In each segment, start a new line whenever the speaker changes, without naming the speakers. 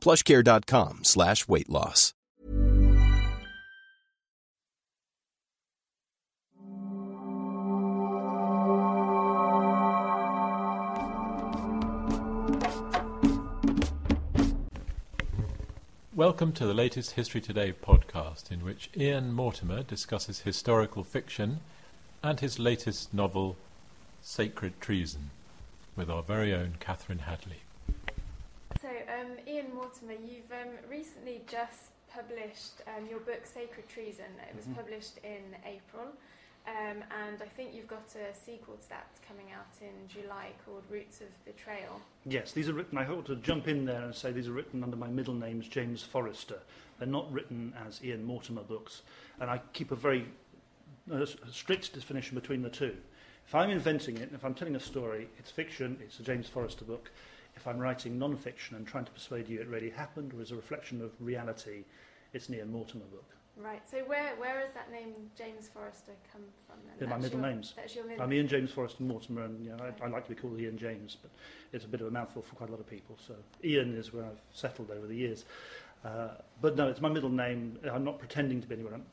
plushcare.com slash weight loss.
Welcome to the latest History Today podcast, in which Ian Mortimer discusses historical fiction and his latest novel, Sacred Treason, with our very own Catherine Hadley.
So, um, Ian Mortimer, you've um, recently just published um, your book Sacred Treason. It was
Mhm.
published in April, um, and I think you've got a sequel to that coming out in July called Roots of Betrayal.
Yes, these are written. I ought to jump in there and say these are written under my middle name's James Forrester. They're not written as Ian Mortimer books, and I keep a very uh, strict definition between the two. If I'm inventing it, if I'm telling a story, it's fiction. It's a James Forrester book. If I'm writing non-fiction and trying to persuade you it really happened or is a reflection of reality, it's Ian Mortimer book.
Right. So, where where has that name James Forrester come from? Then?
They're my middle
your-
names.
That's your middle.
I'm Ian James Forrester Mortimer, and you know, I, I like to be called Ian James, but it's a bit of a mouthful for quite a lot of people. So Ian is where I've settled over the years. Uh, but no, it's my middle name. I'm not pretending to be anyone,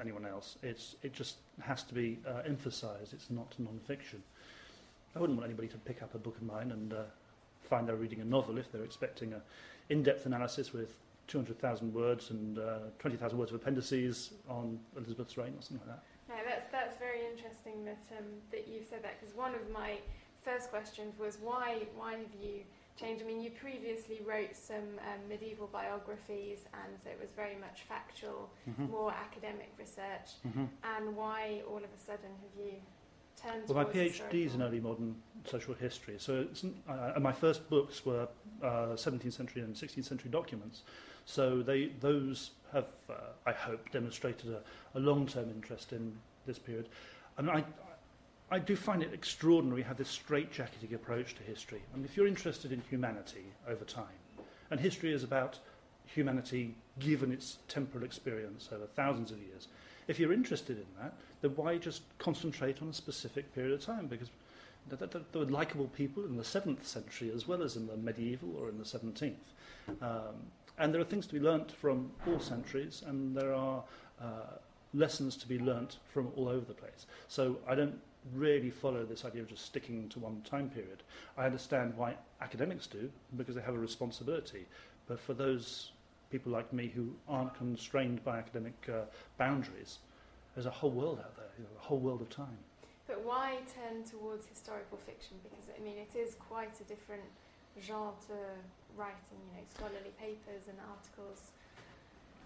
anyone else. It's, it just has to be uh, emphasised. It's not non-fiction. I wouldn't want anybody to pick up a book of mine and uh, find they're reading a novel if they're expecting a in-depth analysis with 200,000 words and uh, 20,000 words of appendices on Elizabeth's reign or something like that.
No, that's that's very interesting that um, that you've said that because one of my first questions was why why have you changed? I mean, you previously wrote some um, medieval biographies, and so it was very much factual,
Mhm.
more academic research.
Mhm.
And why all of a sudden have you turned? To.
Well, my PhD is in early modern social history, so it's, uh, my first books were uh, 17th century and 16th century documents. So they, those have, uh, I hope, demonstrated a, a long-term interest in this period. And I, I do find it extraordinary how this straitjacketing approach to history. I mean, if you're interested in humanity over time, and history is about humanity given its temporal experience over thousands of years, if you're interested in that, then why just concentrate on a specific period of time? Because th- th- th- there were likable people in the 7th century as well as in the medieval or in the 17th. Um, and there are things to be learnt from all centuries, and there are uh, lessons to be learnt from all over the place. So I don't really follow this idea of just sticking to one time period. I understand why academics do, because they have a responsibility. But for those people like me who aren't constrained by academic uh, boundaries, there's a whole world out there, you know, a whole world of time.
But why turn towards historical fiction? Because I mean, it is quite a different genre to writing, you know, scholarly papers and articles.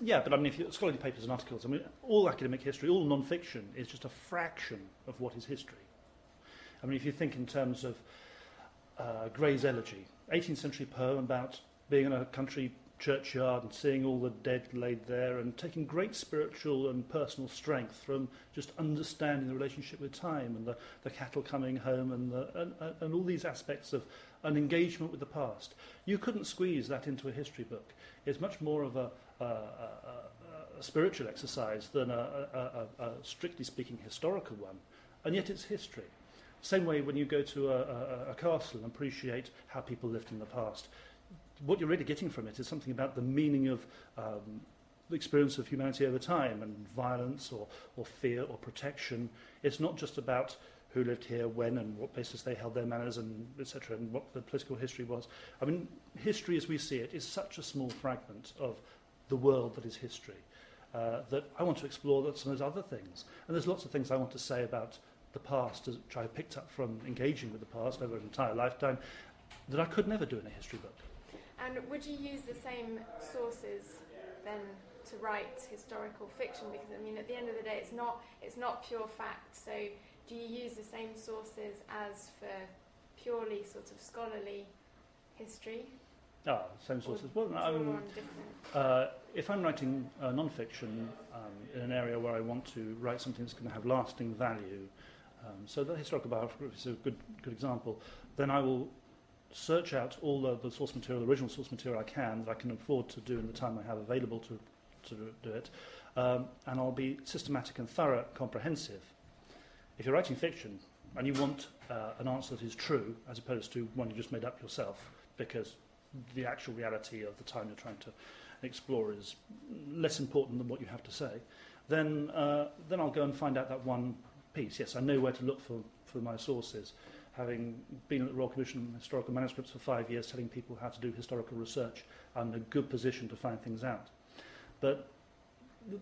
Yeah, but I mean, if you scholarly papers and articles, I mean, all academic history, all non-fiction is just a fraction of what is history. I mean, if you think in terms of uh, Gray's Elegy, 18th century poem about being in a country churchyard and seeing all the dead laid there and taking great spiritual and personal strength from just understanding the relationship with time and the, the cattle coming home and, the, and, and- and all these aspects of an engagement with the past. You couldn't squeeze that into a history book. It's much more of a, a, a, a, spiritual exercise than a, strictly speaking historical one, and yet it's history. Same way when you go to a castle and appreciate how people lived in the past, what you're really getting from it is something about the meaning of um, the experience of humanity over time and violence or, or fear or protection. It's not just about who lived here, when, and what places they held their manors, and etc., and what the political history was. I mean, history as we see it is such a small fragment of the world that is history. Uh, that I want to explore that some of those other things. And there's lots of things I want to say about the past, which I picked up from engaging with the past over an entire lifetime, that I could never do in a history book.
And would you use the same sources then to write historical fiction? Because I mean, at the end of the day, it's not it's not pure fact. So, do you use the same sources as for purely sort of scholarly history?
Ah, same sources. Well,
um,
uh, if I'm writing uh, non-fiction um, in an area where I want to write something that's going to have lasting value, um, so the historical biography is a good good example. Then I will search out all the, the source material, the original source material I can that I can afford to do in the time I have available to to do it, um, and I'll be systematic and thorough, comprehensive. If you're writing fiction and you want uh, an answer that is true, as opposed to one you just made up yourself, because the actual reality of the time you're trying to explore is less important than what you have to say, then, uh, then I'll go and find out that one piece. Yes, I know where to look for, for my sources. Having been at the Royal Commission on Historical Manuscripts for five years, telling people how to do historical research, I'm in a good position to find things out. But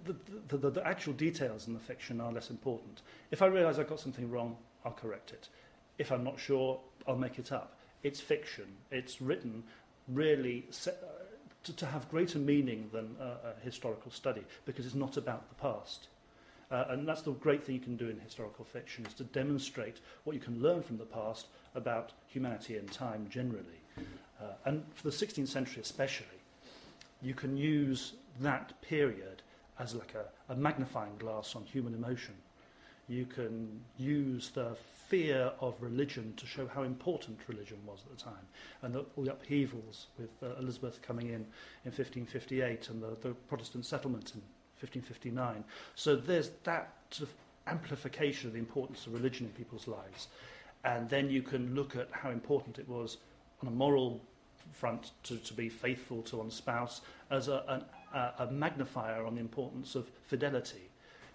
the, the, the, the actual details in the fiction are less important. If I realise I've got something wrong, I'll correct it. If I'm not sure, I'll make it up. It's fiction. It's written really uh, to, to have greater meaning than a, a historical study because it's not about the past. Uh, and that's the great thing you can do in historical fiction is to demonstrate what you can learn from the past about humanity and time generally. Uh, and for the 16th century especially, you can use that period as like a, a magnifying glass on human emotion. You can use the fear of religion to show how important religion was at the time, and the, all the upheavals with uh, Elizabeth coming in in 1558 and the, the Protestant settlement in 1559. So there's that sort of amplification of the importance of religion in people's lives. And then you can look at how important it was on a moral front to, to be faithful to one's spouse as a, an, a, a magnifier on the importance of fidelity.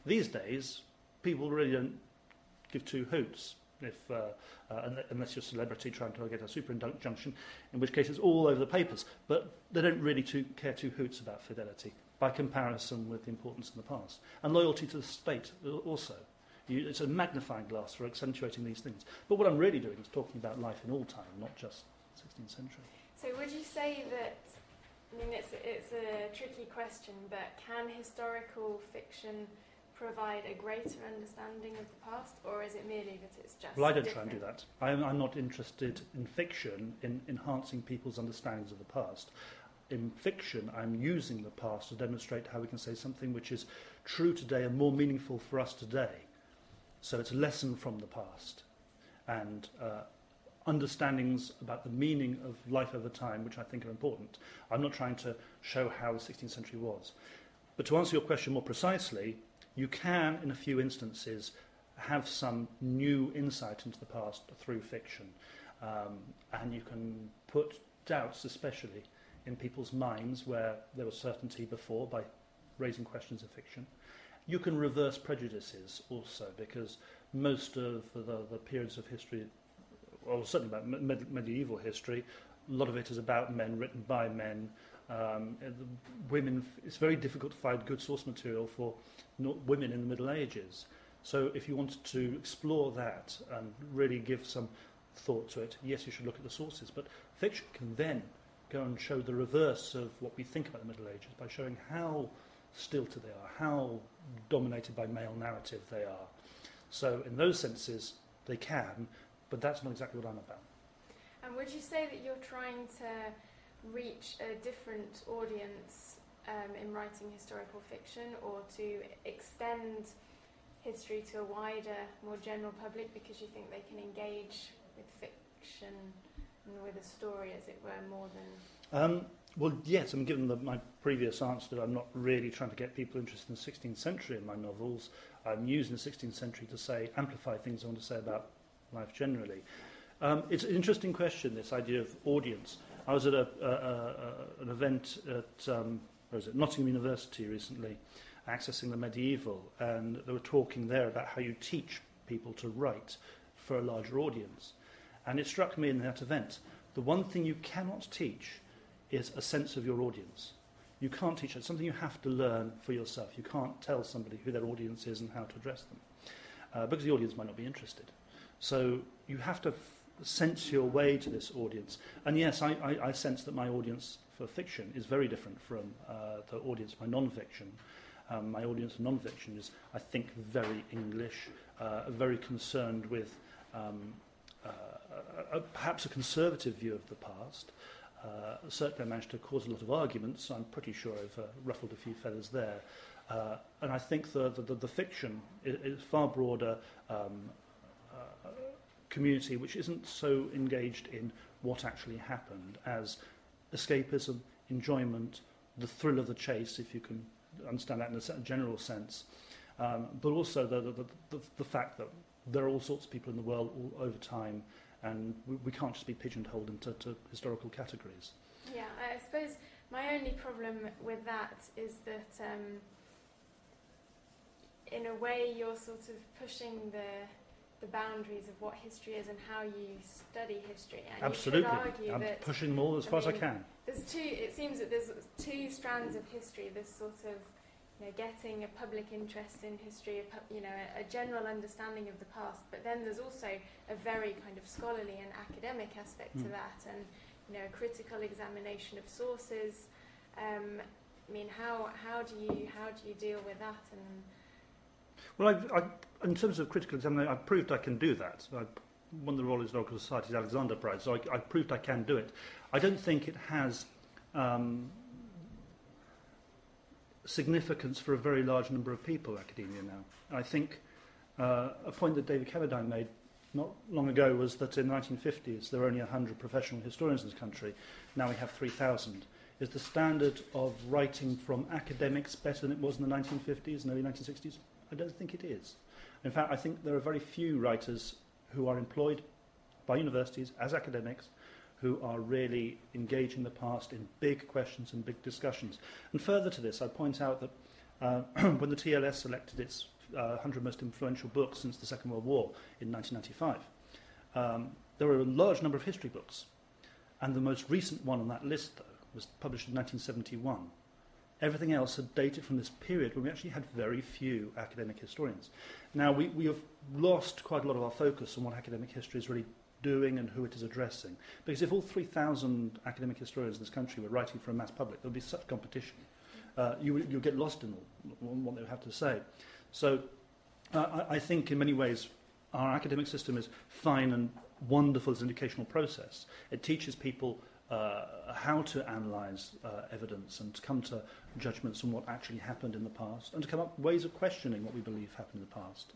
These days, people really don't give two hoots if, uh, uh, unless you're a celebrity trying to get a super injunction, in which case it's all over the papers. But they don't really too, care two hoots about fidelity by comparison with the importance in the past. And loyalty to the state also. You, it's a magnifying glass for accentuating these things. But what I'm really doing is talking about life in all time, not just 16th century.
So would you say that, I mean, it's, it's a tricky question, but can historical fiction provide a greater understanding of the past, or is it merely that it's just?
Well, I don't
different?
try and do that. I'm, I'm not interested in fiction in enhancing people's understandings of the past. In fiction, I'm using the past to demonstrate how we can say something which is true today and more meaningful for us today. So it's a lesson from the past, and uh, understandings about the meaning of life over time, which I think are important. I'm not trying to show how the 16th century was. But to answer your question more precisely, you can, in a few instances, have some new insight into the past through fiction. Um, and you can put doubts, especially in people's minds where there was certainty before by raising questions of fiction. You can reverse prejudices also, because most of the, the periods of history, well, certainly about med- medieval history, a lot of it is about men, written by men. Um, women, it's very difficult to find good source material for women in the Middle Ages. So if you wanted to explore that and really give some thought to it, yes, you should look at the sources. But fiction can then go and show the reverse of what we think about the Middle Ages by showing how stilted they are, how dominated by male narrative they are. So in those senses, they can, but that's not exactly what I'm about.
And would you say that you're trying to reach a different audience um, in writing historical fiction or to extend history to a wider, more general public because you think they can engage with fiction and with a story, as it were, more than.
Um, well, yes, I'm given the, my previous answer that I'm not really trying to get people interested in the 16th century in my novels. I'm using the 16th century to say, amplify things I want to say about life generally. Um, it's an interesting question, this idea of audience. I was at a, a, a, an event at um, where it, Nottingham University recently, accessing the medieval, and they were talking there about how you teach people to write for a larger audience. And it struck me in that event, the one thing you cannot teach is a sense of your audience. You can't teach it. It's something you have to learn for yourself. You can't tell somebody who their audience is and how to address them, uh, because the audience might not be interested. So you have to sense your way to this audience. And yes, I, I, I sense that my audience for fiction is very different from uh, the audience for non-fiction. Um, my audience for non-fiction is, I think, very English, uh, very concerned with um, uh, a, a, perhaps a conservative view of the past, uh, certainly I managed to cause a lot of arguments. So I'm pretty sure I've uh, ruffled a few feathers there. Uh, and I think the, the, the fiction is, is far broader um, community which isn't so engaged in what actually happened as escapism, enjoyment, the thrill of the chase, if you can understand that in a general sense, um, but also the, the, the, the fact that there are all sorts of people in the world all over time and we, we can't just be pigeonholed into to historical categories.
Yeah, I suppose my only problem with that is that um, in a way you're sort of pushing the the boundaries of what history is and how you study history. And
Absolutely, I'm
that,
pushing them all as far mean, as I can.
There's two. It seems that there's two strands of history. This sort of you know, getting a public interest in history, a, you know, a, a general understanding of the past. But then there's also a very kind of scholarly and academic aspect mm. to hmm. that, and you know, a critical examination of sources. Um, I mean, how how do you how do you deal with that? And
well, I, I, in terms of critical examination, I've proved I can do that. I won the Royal Historical Society's Alexander Prize, so I, I proved I can do it. I don't think it has. Um, significance for a very large number of people, academia now. I think uh, a point that David Cannadine made not long ago was that in the 1950s there were only 100 professional historians in this country. Now we have 3,000. Is the standard of writing from academics better than it was in the 1950s and early 1960s? I don't think it is. In fact, I think there are very few writers who are employed by universities as academics who are really engaging the past in big questions and big discussions. And further to this, I point out that uh, when the TLS selected its uh, 100 most influential books since the Second World War in 1995, um, there were a large number of history books. And the most recent one on that list, though, was published in 1971. Everything else had dated from this period when we actually had very few academic historians. Now, we, we have lost quite a lot of our focus on what academic history is really doing and who it is addressing. Because if all 3,000 academic historians in this country were writing for a mass public, there would be such competition. Uh, you, you'll get lost in what they would have to say. So uh, I, I think in many ways our academic system is fine and wonderful as an educational process. It teaches people uh, how to analyse uh, evidence and to come to judgments on what actually happened in the past and to come up ways of questioning what we believe happened in the past.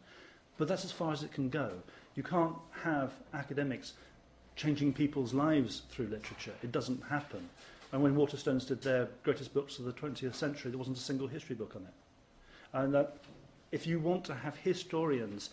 But that's as far as it can go. You can't have academics changing people's lives through literature. It doesn't happen. And when Waterstones did their greatest books of the 20th century, there wasn't a single history book on it. And that if you want to have historians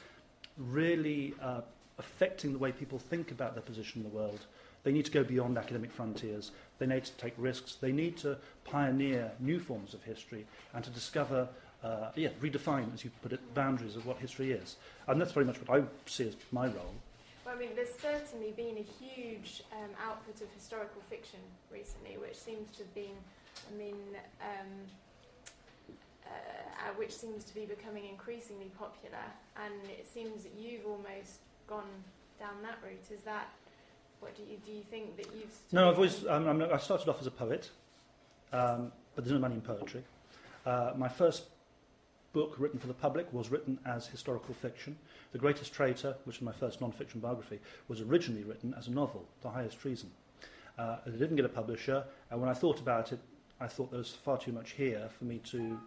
really uh, affecting the way people think about their position in the world, they need to go beyond academic frontiers. They need to take risks. They need to pioneer new forms of history and to discover uh, yeah, redefine, as you put it, boundaries of what history is. And that's very much what I see as my role.
Well, I mean, there's certainly been a huge um, output of historical fiction recently, which seems to have been, I mean, um, uh, which seems to be becoming increasingly popular. And it seems that you've almost gone down that route. Is that what do you do? You think that you've?
No, I've always. Um, I'm, I started off as a poet, um, but there's no money in poetry. Uh, my first book written for the public was written as historical fiction. The Greatest Traitor, which is my first non-fiction biography, was originally written as a novel, The Highest Treason. Uh, it didn't get a publisher, and when I thought about it, I thought there was far too much here for me to,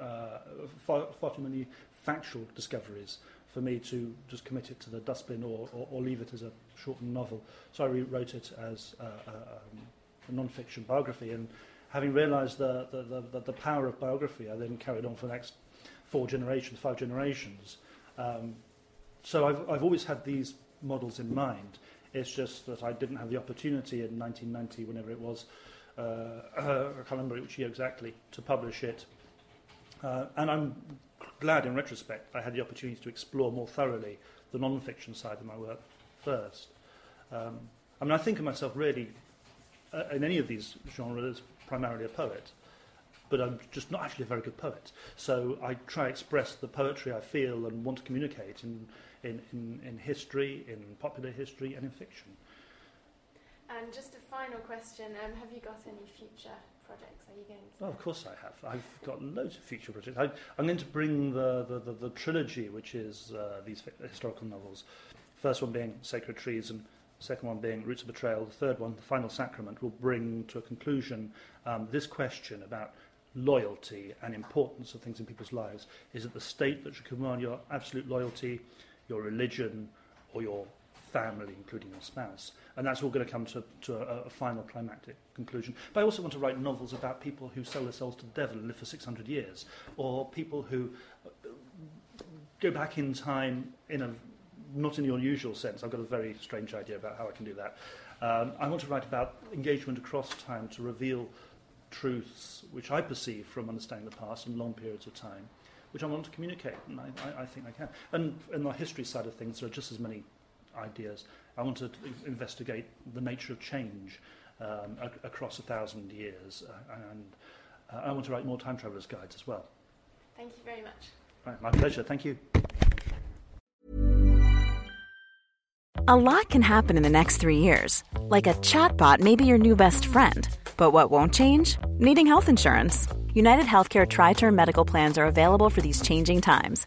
uh, far, far too many factual discoveries for me to just commit it to the dustbin or, or, or leave it as a shortened novel. So I rewrote it as uh, um, a non-fiction biography, and having realised the, the, the, the power of biography, I then carried on for the next four generations, five generations. Um, so I've, I've always had these models in mind. It's just that I didn't have the opportunity in 1990, whenever it was, uh, uh, I can't remember which year exactly, to publish it. Uh, and I'm glad in retrospect I had the opportunity to explore more thoroughly the non-fiction side of my work first. Um, I mean, I think of myself really, uh, in any of these genres, primarily a poet. but I'm just not actually a very good poet. So I try to express the poetry I feel and want to communicate in, in, in, in history, in popular history, and in fiction.
And just a final question: um, Have you got any future projects? Are you going to?
Of course I have. I've got loads of future projects. I, I'm going to bring the, the, the, the trilogy, which is uh, these historical novels. First one being Sacred Trees, Treason, second one being Roots of Betrayal, the third one, The Final Sacrament, will bring to a conclusion um, this question about loyalty and importance of things in people's lives. Is it the state that should command your absolute loyalty, your religion, or your family, including your spouse? And that's all going to come to, to a, a final climactic conclusion. But I also want to write novels about people who sell their souls to the devil and live for 600 years, or people who uh, go back in time in a not in your usual sense. I've got a very strange idea about how I can do that. Um, I want to write about engagement across time to reveal truths which I perceive from understanding the past in long periods of time, which I want to communicate, and I, I, I think I can. And in the history side of things, there are just as many ideas. I want to investigate the nature of change um, ac- across a thousand years, uh, and uh, I want to write more time travelers' guides as well.
Thank you very much.
Right, my pleasure. Thank you.
A lot can happen in the next three years. Like a chatbot may be your new best friend. But what won't change? Needing health insurance. United Healthcare Tri Term Medical Plans are available for these changing times.